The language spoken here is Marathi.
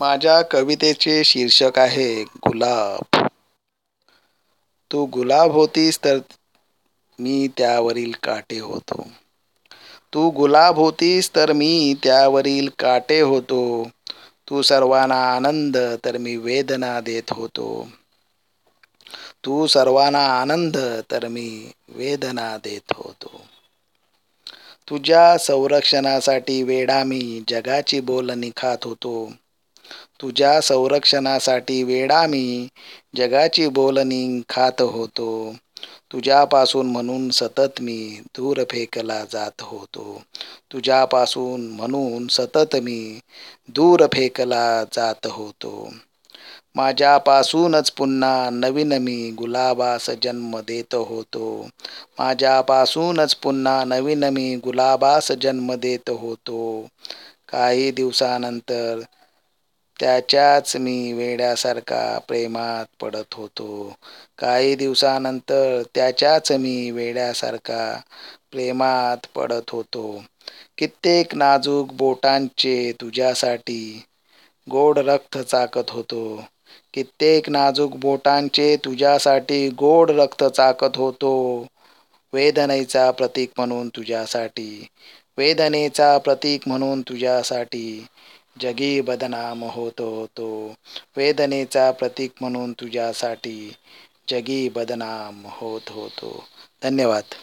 माझ्या कवितेचे शीर्षक आहे गुलाब. तू गुलाब होतीस तर मी त्यावरील काटे होतो. तू गुलाब होतीस तर मी त्यावरील काटे होतो. तू सर्वांना आनंद तर मी वेदना देत होतो. तू सर्वांना आनंद तर मी वेदना देत होतो. तुझ्या संरक्षणासाठी वेडा मी जगाची बोलणी खात होतो. तुझ्या संरक्षणासाठी वेडा मी जगाची बोलणी खात होतो. तुझ्यापासून म्हणून सतत मी दूर फेकला जात होतो. तुझ्यापासून म्हणून सतत मी दूर फेकला जात होतो. माझ्यापासूनच पुन्हा नवीन मी गुलाबास जन्म देत होतो. माझ्यापासूनच पुन्हा नवीन मी गुलाबास जन्म देत होतो. काही दिवसानंतर त्याच्याच मी वेड्यासारखा प्रेमात पडत होतो. काही दिवसानंतर त्याच्याच मी वेड्यासारखा प्रेमात पडत होतो. कित्येक नाजूक बोटांचे तुझ्यासाठी गोड रक्त चाकत होतो. कित्येक नाजूक बोटांचे तुझ्यासाठी गोड रक्त चाकत होतो. वेदनेचा प्रतीक म्हणून तुझ्यासाठी. वेदनेचा प्रतीक म्हणून तुझ्यासाठी. जगी बदनाम होत होतो वेदनेचा प्रतीक म्हणून तुझ्यासाठी जगी बदनाम होत होतो धन्यवाद.